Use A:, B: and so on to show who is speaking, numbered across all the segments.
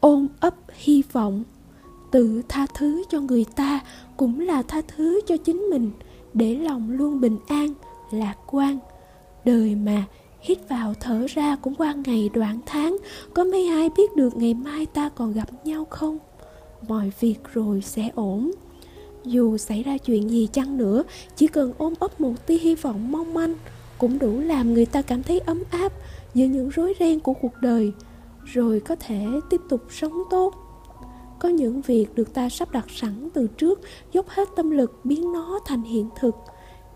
A: ôm ấp hy vọng. Tự tha thứ cho người ta cũng là tha thứ cho chính mình. Để lòng luôn bình an, lạc quan. Đời mà hít vào thở ra cũng qua ngày đoạn tháng, có mấy ai biết được ngày mai ta còn gặp nhau không? Mọi việc rồi sẽ ổn. Dù xảy ra chuyện gì chăng nữa, chỉ cần ôm ấp một tia hy vọng mong manh cũng đủ làm người ta cảm thấy ấm áp giữa những rối ren của cuộc đời rồi có thể tiếp tục sống tốt. Có những việc được ta sắp đặt sẵn từ trước, dốc hết tâm lực biến nó thành hiện thực.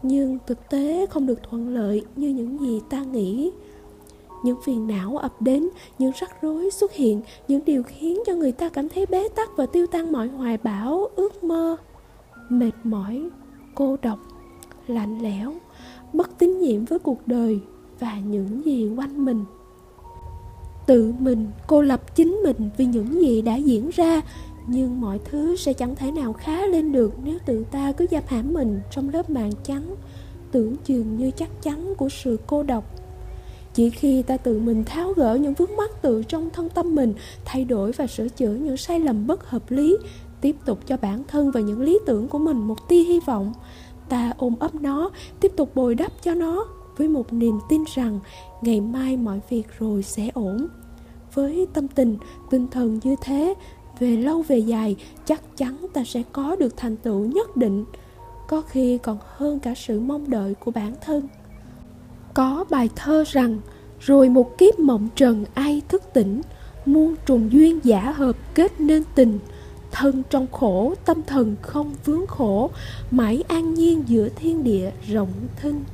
A: Nhưng thực tế không được thuận lợi như những gì ta nghĩ. Những phiền não ập đến, những rắc rối xuất hiện, những điều khiến cho người ta cảm thấy bế tắc và tiêu tan mọi hoài bão, ước mơ. Mệt mỏi, cô độc, lạnh lẽo, bất tín nhiệm với cuộc đời và những gì quanh mình tự mình, cô lập chính mình vì những gì đã diễn ra. Nhưng mọi thứ sẽ chẳng thể nào khá lên được nếu tự ta cứ giam hãm mình trong lớp màn trắng, tưởng chừng như chắc chắn của sự cô độc. Chỉ khi ta tự mình tháo gỡ những vướng mắc từ trong thân tâm mình, thay đổi và sửa chữa những sai lầm bất hợp lý, tiếp tục cho bản thân và những lý tưởng của mình một tia hy vọng, ta ôm ấp nó, tiếp tục bồi đắp cho nó với một niềm tin rằng ngày mai mọi việc rồi sẽ ổn. Với tâm tình, tinh thần như thế, về lâu về dài, chắc chắn ta sẽ có được thành tựu nhất định, có khi còn hơn cả sự mong đợi của bản thân. Có bài thơ rằng, rồi một kiếp mộng trần ai thức tỉnh, muôn trùng duyên giả hợp kết nên tình. Thân trong khổ, tâm thần không vướng khổ, mãi an nhiên giữa thiên địa rộng thinh